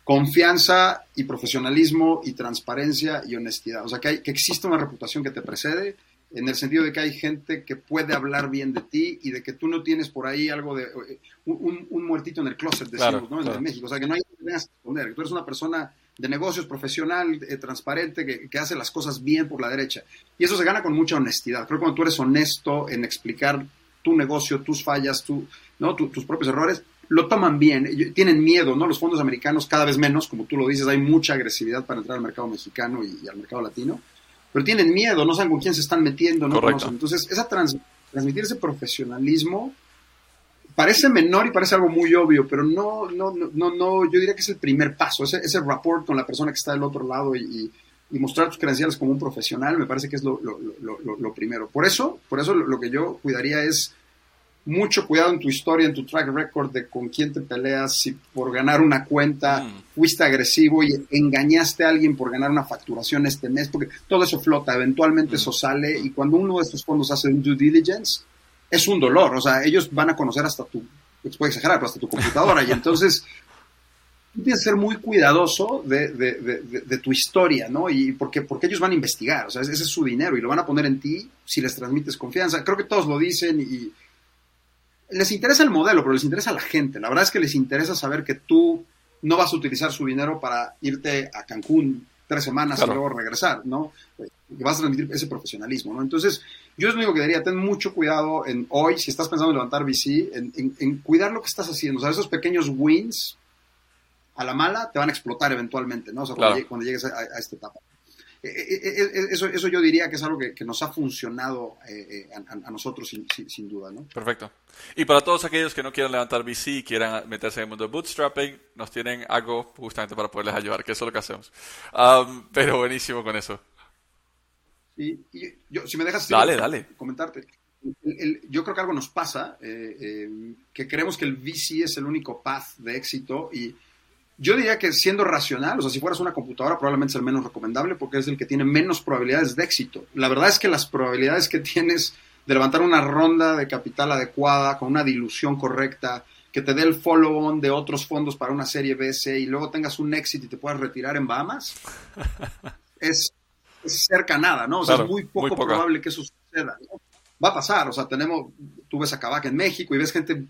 [SPEAKER 3] confianza y profesionalismo y transparencia y honestidad. O sea, que, hay, que existe una reputación que te precede en el sentido de que hay gente que puede hablar bien de ti y de que tú no tienes por ahí algo de eh, un, muertito en el closet, decimos, ¿no? En México. O sea, que no hay que tengas que esconder, que tú eres una persona de negocios profesional, eh, transparente, que, que, hace las cosas bien por la derecha. Y eso se gana con mucha honestidad. Creo que cuando tú eres honesto en explicar tu negocio, tus fallas, tu, ¿no? tus propios errores, lo toman bien, tienen miedo, ¿no? Los fondos americanos cada vez menos, como tú lo dices, hay mucha agresividad para entrar al mercado mexicano y, al mercado latino, pero tienen miedo, no saben con quién se están metiendo, no conocen. Entonces, esa transmitir ese profesionalismo parece menor y parece algo muy obvio, pero no, no, no, no, yo diría que es el primer paso, ese, ese rapport con la persona que está del otro lado y, y, mostrar tus credenciales como un profesional, me parece que es lo, lo, lo, lo primero. Por eso, por eso lo que yo cuidaría es mucho cuidado en tu historia, en tu track record de con quién te peleas, si por ganar una cuenta mm. fuiste agresivo y engañaste a alguien por ganar una facturación este mes, porque todo eso flota, eventualmente mm. eso sale y cuando uno de estos fondos hace un due diligence, es un dolor, o sea, ellos van a conocer hasta tu, puede exagerar, pero hasta tu computadora y entonces tienes que ser muy cuidadoso de, de, de, tu historia, ¿no? Y porque, porque ellos van a investigar, o sea, ese es su dinero y lo van a poner en ti si les transmites confianza. Creo que todos lo dicen y les interesa el modelo, pero les interesa la gente. La verdad es que les interesa saber que tú no vas a utilizar su dinero para irte a Cancún tres semanas y luego regresar, ¿no? Vas a transmitir ese profesionalismo, ¿no? Entonces, yo es lo único que diría, ten mucho cuidado en hoy, si estás pensando en levantar VC, en, cuidar lo que estás haciendo. O sea, esos pequeños wins a la mala te van a explotar eventualmente, ¿no? O sea, cuando, llegues a esta etapa. Eh, eh, eh, eso, eso yo diría que es algo que, nos ha funcionado a, nosotros sin, duda. ¿no?
[SPEAKER 2] Perfecto. Y para todos aquellos que no quieran levantar VC y quieran meterse en el mundo de bootstrapping, nos tienen algo justamente para poderles ayudar, que eso es lo que hacemos. pero buenísimo con eso.
[SPEAKER 3] Y, yo, si me dejas
[SPEAKER 2] dale, dale.
[SPEAKER 3] comentarte. yo creo que algo nos pasa, que creemos que el VC es el único path de éxito y yo diría que siendo racional, o sea, si fueras una computadora probablemente es el menos recomendable porque es el que tiene menos probabilidades de éxito. La verdad es que las probabilidades que tienes de levantar una ronda de capital adecuada, con una dilución correcta, que te dé el follow-on de otros fondos para una serie BC y luego tengas un éxito y te puedas retirar en Bahamas, es, cerca nada, ¿no? O sea, es muy poco probable que eso suceda. Va a pasar, o sea, tenemos, tú ves a Kavak en México y ves gente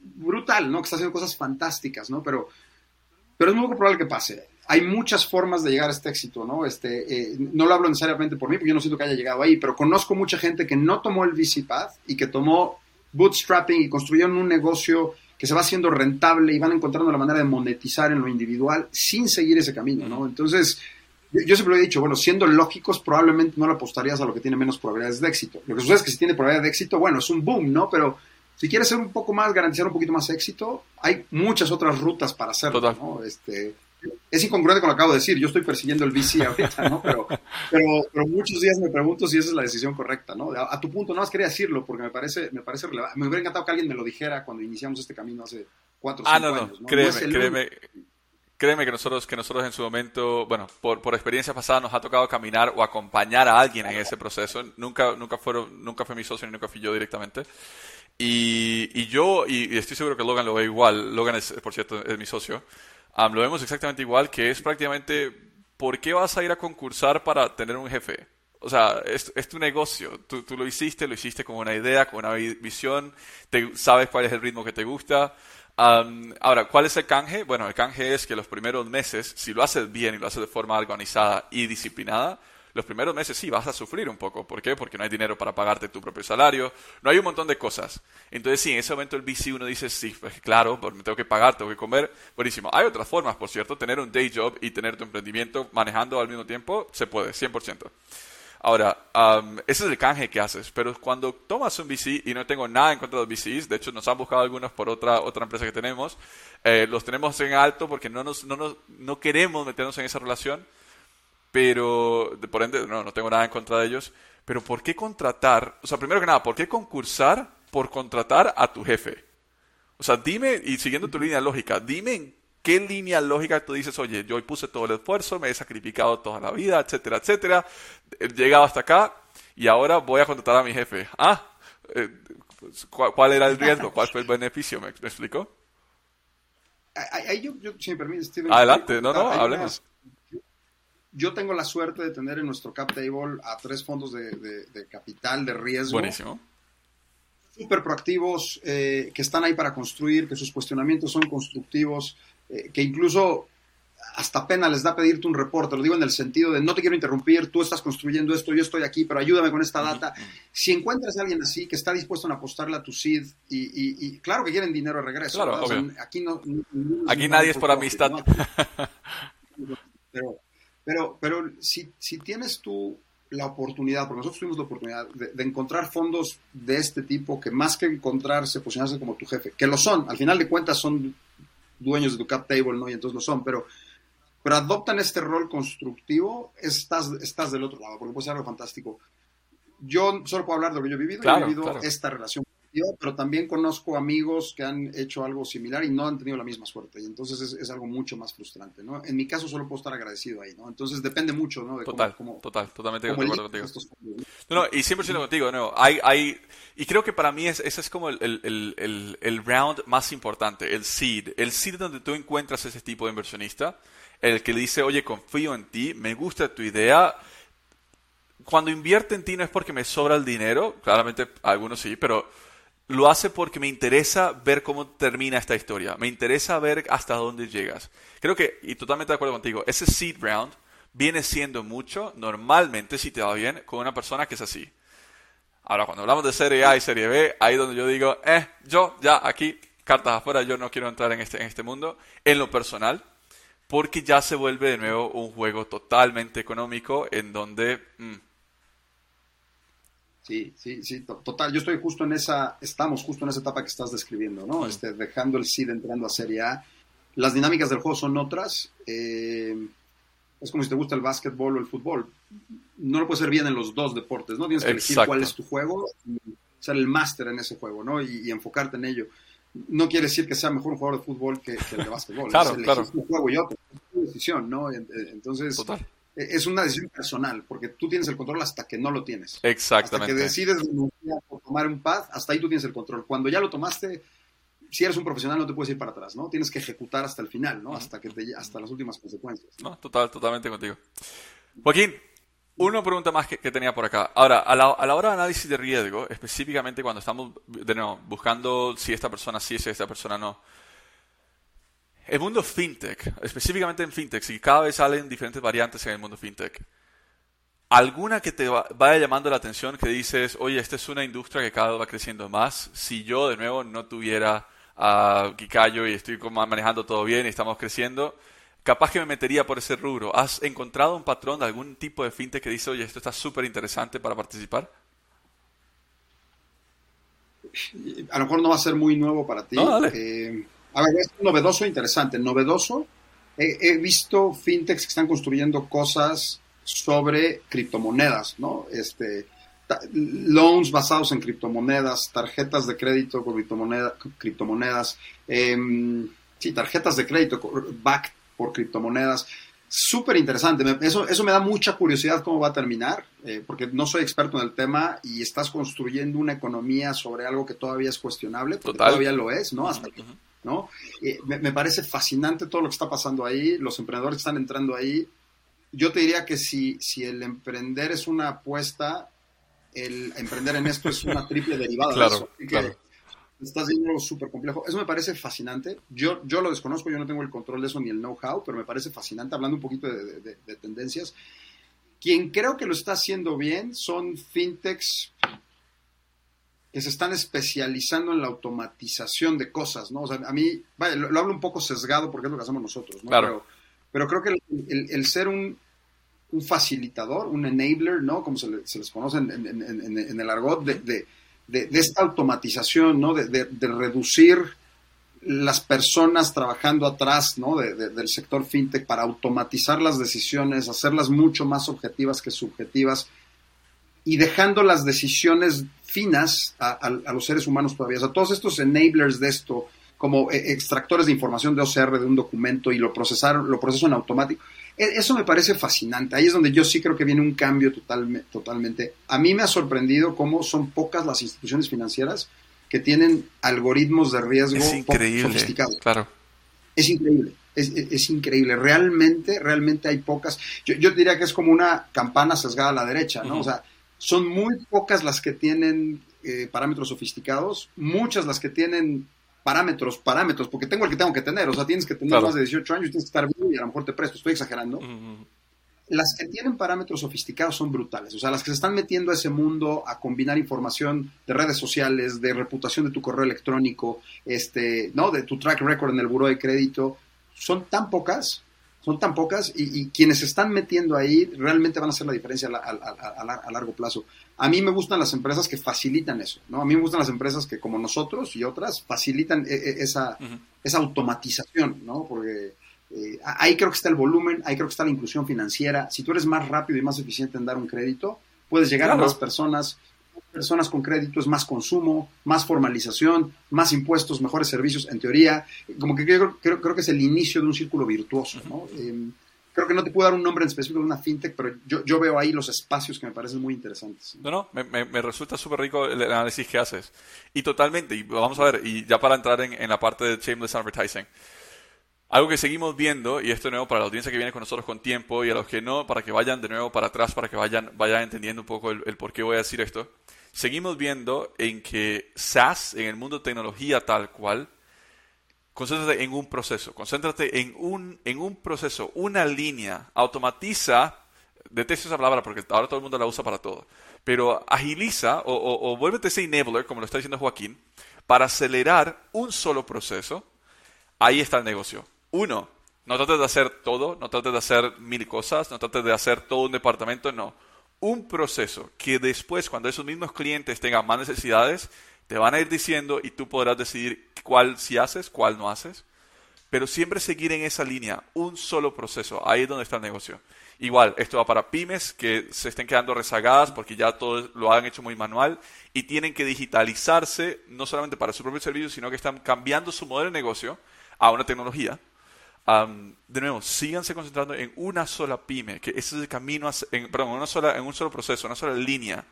[SPEAKER 3] brutal, ¿no? Que está haciendo cosas fantásticas, ¿no? Pero pero es muy probable que pase. Hay muchas formas de llegar a este éxito, ¿no? Este, eh, no lo hablo necesariamente por mí, porque yo no siento que haya llegado ahí, pero conozco mucha gente que no tomó el VC y que tomó bootstrapping y construyeron un negocio que se va haciendo rentable y van encontrando la manera de monetizar en lo individual sin seguir ese camino, ¿no? Entonces, yo, yo siempre lo he dicho, bueno, siendo lógicos, probablemente no le apostarías a lo que tiene menos probabilidades de éxito. Lo que sucede es que si tiene probabilidad de éxito, bueno, es un boom, ¿no? Pero si quieres ser un poco más, garantizar un poquito más éxito, hay muchas otras rutas para hacerlo, ¿no? Este, es incongruente con lo que acabo de decir, yo estoy persiguiendo el VC ahorita, ¿no? Pero, pero, muchos días me pregunto si esa es la decisión correcta, ¿no? A, tu punto, no más quería decirlo porque me parece, me parece relevante. Me hubiera encantado que alguien me lo dijera cuando iniciamos este camino hace cuatro o
[SPEAKER 2] ah,
[SPEAKER 3] cinco
[SPEAKER 2] no,
[SPEAKER 3] años.
[SPEAKER 2] ¿no? Créeme, créeme, créeme que nosotros, que nosotros en su momento, bueno, por, por experiencia pasada nos ha tocado caminar o acompañar a alguien en ese proceso. Nunca, nunca, fueron, nunca fue mi socio ni nunca fui yo directamente. Y, y yo, y, estoy seguro que Logan lo ve igual, Logan es, por cierto, es mi socio, lo vemos exactamente igual, que es prácticamente, ¿por qué vas a ir a concursar para tener un jefe? O sea, es, es tu negocio, tú, tú, lo hiciste, lo hiciste con una idea, con una visión, te, sabes cuál es el ritmo que te gusta, ahora, ¿cuál es el canje? Bueno, el canje es que los primeros meses, si lo haces bien y lo haces de forma organizada y disciplinada, los primeros meses sí vas a sufrir un poco. ¿Por qué? Porque no hay dinero para pagarte tu propio salario, no hay un montón de cosas. Entonces sí, en ese momento el VC uno dice, sí, pues claro, me tengo que pagar, tengo que comer. Buenísimo. Hay otras formas, por cierto, tener un day job y tener tu emprendimiento manejando al mismo tiempo, se puede, 100%. Ahora, ese es el canje que haces, pero cuando tomas un VC, y no tengo nada en contra de los VCs, de hecho nos han buscado algunos por otra, otra empresa que tenemos, eh, los tenemos en alto porque no, nos, no, nos, no queremos meternos en esa relación, pero por ende no, no tengo nada en contra de ellos. Pero ¿por qué contratar? O sea, primero que nada, ¿por qué concursar por contratar a tu jefe? O sea, dime, y siguiendo tu línea lógica, dime en qué línea lógica tú dices, oye, yo puse todo el esfuerzo, me he sacrificado toda la vida, etcétera, etcétera, he llegado hasta acá y ahora voy a contratar a mi jefe. Ah, eh, ¿cuál, era el riesgo? ¿Cuál fue el beneficio? ¿Me, explico?
[SPEAKER 3] Ahí yo, si me permite, Steven.
[SPEAKER 2] Adelante, no, no, hablemos
[SPEAKER 3] yo tengo la suerte de tener en nuestro cap table a tres fondos de, capital de riesgo.
[SPEAKER 2] Buenísimo.
[SPEAKER 3] Súper proactivos, eh, que están ahí para construir, que sus cuestionamientos son constructivos, eh, que incluso hasta pena les da pedirte un reporte, lo digo en el sentido de no te quiero interrumpir, tú estás construyendo esto, yo estoy aquí, pero ayúdame con esta data. Si encuentras a alguien así que está dispuesto a apostarle a tu seed y, claro que quieren dinero de regreso.
[SPEAKER 2] Claro, aquí no, aquí nadie es por amistad.
[SPEAKER 3] pero pero, pero si, si tienes tú la oportunidad, porque nosotros tuvimos la oportunidad de, encontrar fondos de este tipo que más que encontrarse, posicionarse como tu jefe, que lo son, al final de cuentas son dueños de tu cap table, ¿no? Y entonces lo son, pero, pero adoptan este rol constructivo, estás, estás del otro lado, porque puede ser algo fantástico. Yo solo puedo hablar de lo que yo he vivido, he vivido esta relación pero también conozco amigos que han hecho algo similar y no han tenido la misma suerte. Y entonces es, algo mucho más frustrante, ¿no? En mi caso solo puedo estar agradecido ahí, ¿no? Entonces depende mucho, ¿no?
[SPEAKER 2] total, total, totalmente de acuerdo contigo. No, no, y 100% contigo, no. Hay, hay, y creo que para mí ese es como el, el, el, el, round más importante, el seed. El seed donde tú encuentras ese tipo de inversionista, el que le dice, oye, confío en ti, me gusta tu idea, cuando invierte en ti no es porque me sobra el dinero, claramente algunos sí, pero lo hace porque me interesa ver cómo termina esta historia, me interesa ver hasta dónde llegas. Creo que, y totalmente de acuerdo contigo, ese seed round viene siendo mucho, normalmente, si te va bien, con una persona que es así. Ahora, cuando hablamos de Serie A y Serie B, ahí donde yo digo, eh, yo ya aquí, cartas afuera, yo no quiero entrar en este, en este mundo, en lo personal, porque ya se vuelve de nuevo un juego totalmente económico en donde... Mm,
[SPEAKER 3] Sí, sí, sí, total. Yo estoy justo en esa, estamos justo en esa etapa que estás describiendo, ¿no? Este, dejando el SID entrando a Serie A. Las dinámicas del juego son otras. Eh, es como si te gusta el básquetbol o el fútbol. No lo puedes hacer bien en los dos deportes, ¿no? Tienes que elegir cuál es tu juego y ser el máster en ese juego, ¿no? Y, enfocarte en ello. No quiere decir que sea mejor un jugador de fútbol que, el de básquetbol.
[SPEAKER 2] claro, es claro.
[SPEAKER 3] un juego y otro. Es decisión, ¿no? Entonces, Total es una decisión personal, porque tú tienes el control hasta que no lo tienes.
[SPEAKER 2] Exactamente.
[SPEAKER 3] Hasta que decides renunciar o tomar un paz, hasta ahí tú tienes el control. Cuando ya lo tomaste, si eres un profesional no te puedes ir para atrás, ¿no? Tienes que ejecutar hasta el final, ¿no? Hasta que te, hasta las últimas consecuencias.
[SPEAKER 2] No, total, totalmente contigo. Joaquín, una pregunta más que, tenía por acá. Ahora, a la, a la, hora de análisis de riesgo, específicamente cuando estamos de nuevo, buscando si esta persona sí, si esta persona no, el mundo fintech, específicamente en fintech, y cada vez salen diferentes variantes en el mundo fintech, ¿alguna que te vaya llamando la atención que dices, oye, esta es una industria que cada vez va creciendo más? Si yo de nuevo no tuviera a Kikayo y estoy manejando todo bien y estamos creciendo, capaz que me metería por ese rubro. ¿Has encontrado un patrón de algún tipo de fintech que dice, oye, esto está súper interesante para participar?
[SPEAKER 3] A lo mejor no va a ser muy nuevo para ti. Eh, a ver, es novedoso e interesante. Novedoso, he, visto fintechs que están construyendo cosas sobre criptomonedas, ¿no? Este, loans basados en criptomonedas, tarjetas de crédito con criptomonedas, em, sí, tarjetas de crédito backed por criptomonedas. Súper interesante. Eso, eso me da mucha curiosidad cómo va a terminar, eh, porque no soy experto en el tema y estás construyendo una economía sobre algo que todavía es cuestionable, porque todavía lo es, ¿no? Hasta que ¿no? Eh, me, parece fascinante todo lo que está pasando ahí, los emprendedores están entrando ahí. Yo te diría que si, si el emprender es una apuesta, el emprender en esto es una triple derivada
[SPEAKER 2] claro, Claro.
[SPEAKER 3] estás diciendo algo súper complejo. Eso me parece fascinante. Yo, yo lo desconozco, yo no tengo el control de eso ni el know-how, pero me parece fascinante, hablando un poquito de, tendencias. Quien creo que lo está haciendo bien son fintechs que se están especializando en la automatización de cosas, ¿no? O sea, a mí, vaya, lo, hablo un poco sesgado porque es lo que hacemos nosotros, ¿no?
[SPEAKER 2] Claro.
[SPEAKER 3] Pero, creo que el, ser un, facilitador, un enabler, ¿no? Como se, les conoce en, en el argot, de, de, esta automatización, ¿no? De, reducir las personas trabajando atrás ¿no? del sector fintech para automatizar las decisiones, hacerlas mucho más objetivas que subjetivas y dejando las decisiones finas a, los seres humanos todavía. O sea, todos estos enablers de esto, como eh, extractores de información de OCR de un documento y lo procesaron, lo procesan automático. E, eso me parece fascinante. Ahí es donde yo sí creo que viene un cambio totalmente. A mí me ha sorprendido cómo son pocas las instituciones financieras que tienen algoritmos de riesgo sofisticados.
[SPEAKER 2] Claro.
[SPEAKER 3] Es increíble. Es, increíble. Realmente, realmente hay pocas. Yo, diría que es como una campana sesgada a la derecha, ¿no? O sea, son muy pocas las que tienen eh, parámetros sofisticados, muchas las que tienen parámetros, parámetros, porque tengo el que tengo que tener, o sea, tienes que tener más de 18 años, tienes que estar bien y a lo mejor te presto, estoy exagerando. Las que tienen parámetros sofisticados son brutales, o sea, las que se están metiendo a ese mundo a combinar información de redes sociales, de reputación de tu correo electrónico, este, ¿no? de tu track record en el buro de crédito, son tan pocas son tan pocas y, quienes se están metiendo ahí realmente van a hacer la diferencia a, largo plazo. A mí me gustan las empresas que facilitan eso, ¿no? A mí me gustan las empresas que como nosotros y otras facilitan e, e, esa, esa automatización, ¿no? Porque eh, ahí creo que está el volumen, ahí creo que está la inclusión financiera. Si tú eres más rápido y más eficiente en dar un crédito, puedes llegar a más personas, personas con crédito es más consumo, más formalización, más impuestos, mejores servicios, en teoría. Como que creo, creo, creo que es el inicio de un círculo virtuoso, ¿no? Em, creo que no te puedo dar un nombre en específico de una fintech, pero yo, yo veo ahí los espacios que me parecen muy interesantes.
[SPEAKER 2] No, no, me, me, resulta súper rico el análisis que haces. Y totalmente, y vamos a ver, y ya para entrar en, en la parte de shameless advertising. Algo que seguimos viendo, y esto de nuevo para la audiencia que viene con nosotros con tiempo y a los que no, para que vayan de nuevo para atrás, para que vayan, vayan entendiendo un poco el, el por qué voy a decir esto seguimos viendo en que SaaS, en el mundo de tecnología tal cual, concéntrate en un proceso, concéntrate en un, en un proceso, una línea, automatiza, detesto esa palabra porque ahora todo el mundo la usa para todo, pero agiliza o, o, o vuélvete ese enabler, como lo está diciendo Joaquín, para acelerar un solo proceso, ahí está el negocio. Uno, no trates de hacer todo, no trates de hacer mil cosas, no trates de hacer todo un departamento, no un proceso que después, cuando esos mismos clientes tengan más necesidades, te van a ir diciendo y tú podrás decidir cuál si haces, cuál no haces. Pero siempre seguir en esa línea, un solo proceso, ahí es donde está el negocio. Igual, esto va para pymes que se estén quedando rezagadas porque ya todo lo han hecho muy manual y tienen que digitalizarse no solamente para su propio servicio, sino que están cambiando su modelo de negocio a una tecnología de nuevo, síganse concentrando en una sola pyme, que ese es el camino, en, perdón, una en un solo proceso, una sola línea,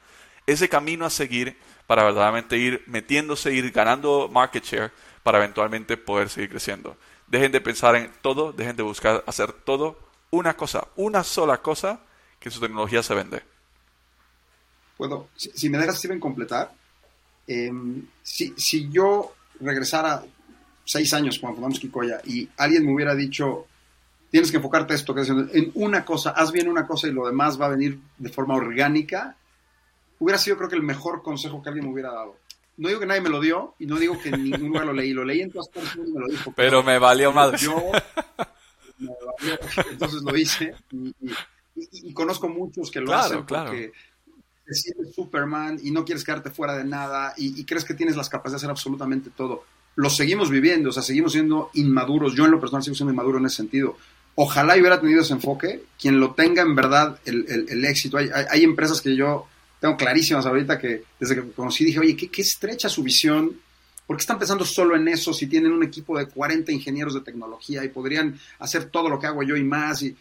[SPEAKER 2] ese camino a seguir para verdaderamente ir metiéndose, ir ganando market share para eventualmente poder seguir creciendo. Dejen de pensar en todo, dejen de buscar hacer todo, una cosa, una sola cosa que su tecnología se vende.
[SPEAKER 3] Puedo, si, me dejas, Steven, completar, em, si, si yo regresara seis años cuando fundamos Kikoya y alguien me hubiera dicho, tienes que enfocarte esto, que en una cosa, haz bien una cosa y lo demás va a venir de forma orgánica, hubiera sido creo que el mejor consejo que alguien me hubiera dado. No digo que nadie me lo dio y no digo que en ningún lugar lo leí, lo leí en todas partes y me lo dijo.
[SPEAKER 2] Pero, me valió madre.
[SPEAKER 3] Yo, entonces lo hice y, conozco muchos que lo hacen porque te sientes Superman y no quieres quedarte fuera de nada y crees que tienes las capacidades de hacer absolutamente todo lo seguimos viviendo, o sea, seguimos siendo inmaduros. Yo en lo personal sigo siendo inmaduro en ese sentido. Ojalá hubiera tenido ese enfoque, quien lo tenga en verdad el, éxito. Hay, empresas que yo tengo clarísimas ahorita que desde que conocí dije, oye, qué, estrecha su visión, ¿por qué están pensando solo en eso si tienen un equipo de 40 ingenieros de tecnología y podrían hacer todo lo que hago yo y más? Y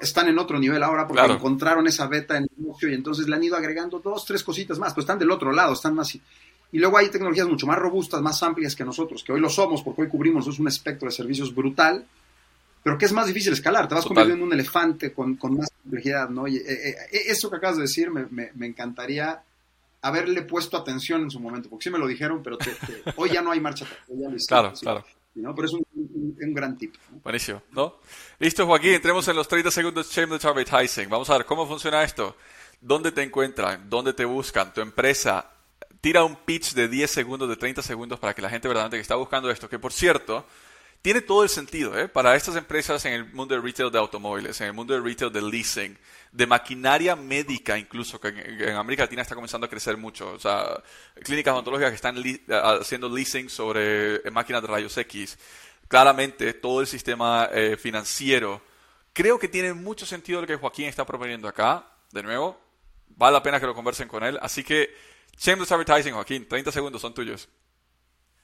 [SPEAKER 3] están en otro nivel ahora porque encontraron esa beta en el negocio y entonces le han ido agregando dos, tres cositas más, pues están del otro lado, están más... Y luego hay tecnologías mucho más robustas, más amplias que nosotros, que hoy lo somos, porque hoy cubrimos un espectro de servicios brutal, pero que es más difícil escalar. Te vas convirtiendo en un elefante con, más complejidad, ¿no? Y, eh, eh, eh, eso que acabas de decir me, me, encantaría haberle puesto atención en su momento, porque sí me lo dijeron, pero hoy ya no hay marcha atrás.
[SPEAKER 2] claro, claro.
[SPEAKER 3] Pero es un, gran tip.
[SPEAKER 2] Buenísimo, ¿no? Listo, Joaquín, entremos en los 30 segundos Shameless Advertising. Vamos a ver cómo funciona esto. ¿Dónde te encuentran? ¿Dónde te buscan? ¿Tu empresa? Tira un pitch de 10 segundos, de 30 segundos para que la gente verdaderamente que está buscando esto, que por cierto, tiene todo el sentido ¿eh? para estas empresas en el mundo del retail de automóviles, en el mundo del retail de leasing, de maquinaria médica incluso, que en, América Latina está comenzando a crecer mucho. O sea, clínicas odontológicas que están haciendo leasing sobre eh, máquinas de rayos X. Claramente, todo el sistema eh, financiero. Creo que tiene mucho sentido lo que Joaquín está proponiendo acá. De nuevo, vale la pena que lo conversen con él. Así que, Shameless Advertising, Joaquín, 30 segundos son tuyos.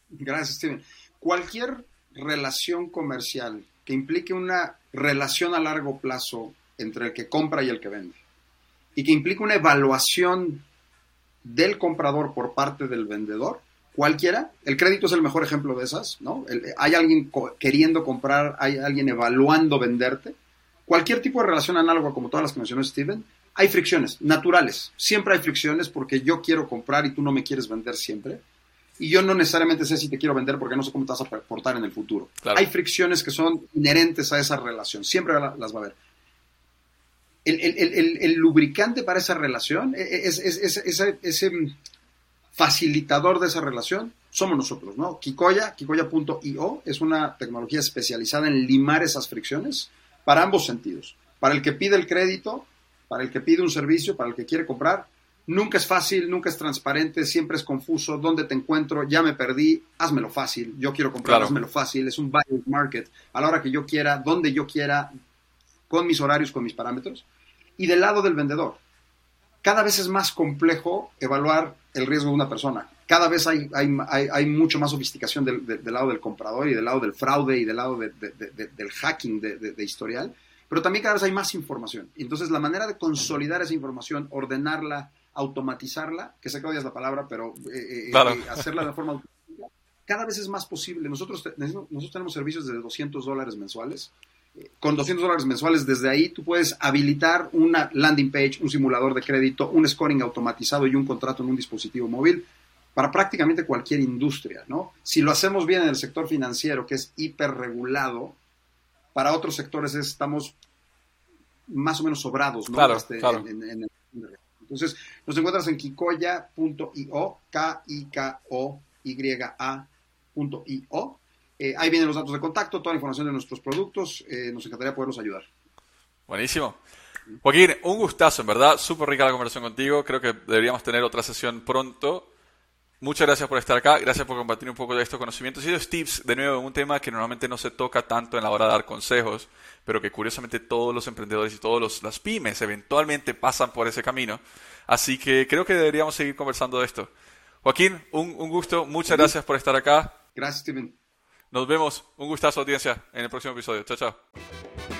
[SPEAKER 3] Gracias, Steven. Cualquier relación comercial que implique una relación a largo plazo entre el que compra y el que vende y que implique una evaluación del comprador por parte del vendedor, cualquiera, el crédito es el mejor ejemplo de esas, ¿no? hay alguien queriendo comprar, hay alguien evaluando venderte. Cualquier tipo de relación análoga, como todas las que mencionó Steven, hay fricciones naturales. Siempre hay fricciones porque yo quiero comprar y tú no me quieres vender siempre y yo no necesariamente sé si te quiero vender porque no sé cómo te vas a portar en el futuro. Hay fricciones que son inherentes a esa relación, siempre las va a haber. El, lubricante para esa relación, e, e, es, ese facilitador de esa relación, somos nosotros, ¿no? Kikoya, kikoya.io, es una tecnología especializada en limar esas fricciones para ambos sentidos. Para el que pide el crédito, para el que pide un servicio, para el que quiere comprar, Nunca es fácil, nunca es transparente, siempre es confuso. ¿Dónde te encuentro? Ya me perdí, házmelo fácil. Yo quiero comprar, házmelo fácil. Es un buyer's market a la hora que yo quiera, donde yo quiera, con mis horarios, con mis parámetros. Y del lado del vendedor, cada vez es más complejo evaluar el riesgo de una persona. Cada vez hay, hay, mucho más sofisticación del, lado del comprador y del lado del fraude y del lado del hacking de, historial, pero también cada vez hay más información. Entonces, la manera de consolidar esa información, ordenarla, automatizarla, que sé que odias la palabra, pero eh, eh, eh, hacerla de forma automática, cada vez es más posible. Nosotros, nosotros tenemos servicios de 200 dólares mensuales. Con 200 dólares mensuales, desde ahí tú puedes habilitar una landing page, un simulador de crédito, un scoring automatizado y un contrato en un dispositivo móvil para prácticamente cualquier industria, ¿no? Si lo hacemos bien en el sector financiero, que es hiperregulado, para otros sectores estamos más o memenos sobrados, ¿no?
[SPEAKER 2] Claro, este, claro. En,
[SPEAKER 3] entonces, nos encuentras en kikoya.io, K-I-K-O-Y-A.io. Eh, ahí vienen los datos de contacto, toda la información de nuestros productos. Eh, nos encantaría poderlos ayudar.
[SPEAKER 2] Buenísimo. Joaquín, un gustazo, en verdad. Súper rica la conversación contigo. Creo que deberíamos tener otra sesión pronto. Muchas gracias por estar acá, gracias por compartir un poco de estos conocimientos y estos tips, de nuevo, un tema que normalmente no se toca tanto en la hora de dar consejos, pero que curiosamente todos los emprendedores y todas las pymes eventualmente pasan por ese camino. Así que creo que deberíamos seguir conversando de esto. Joaquín, un, un gusto, muchas gracias por estar acá.
[SPEAKER 3] Gracias, Steven.
[SPEAKER 2] Nos vemos, un gustazo audiencia en el próximo episodio. Chao, chao.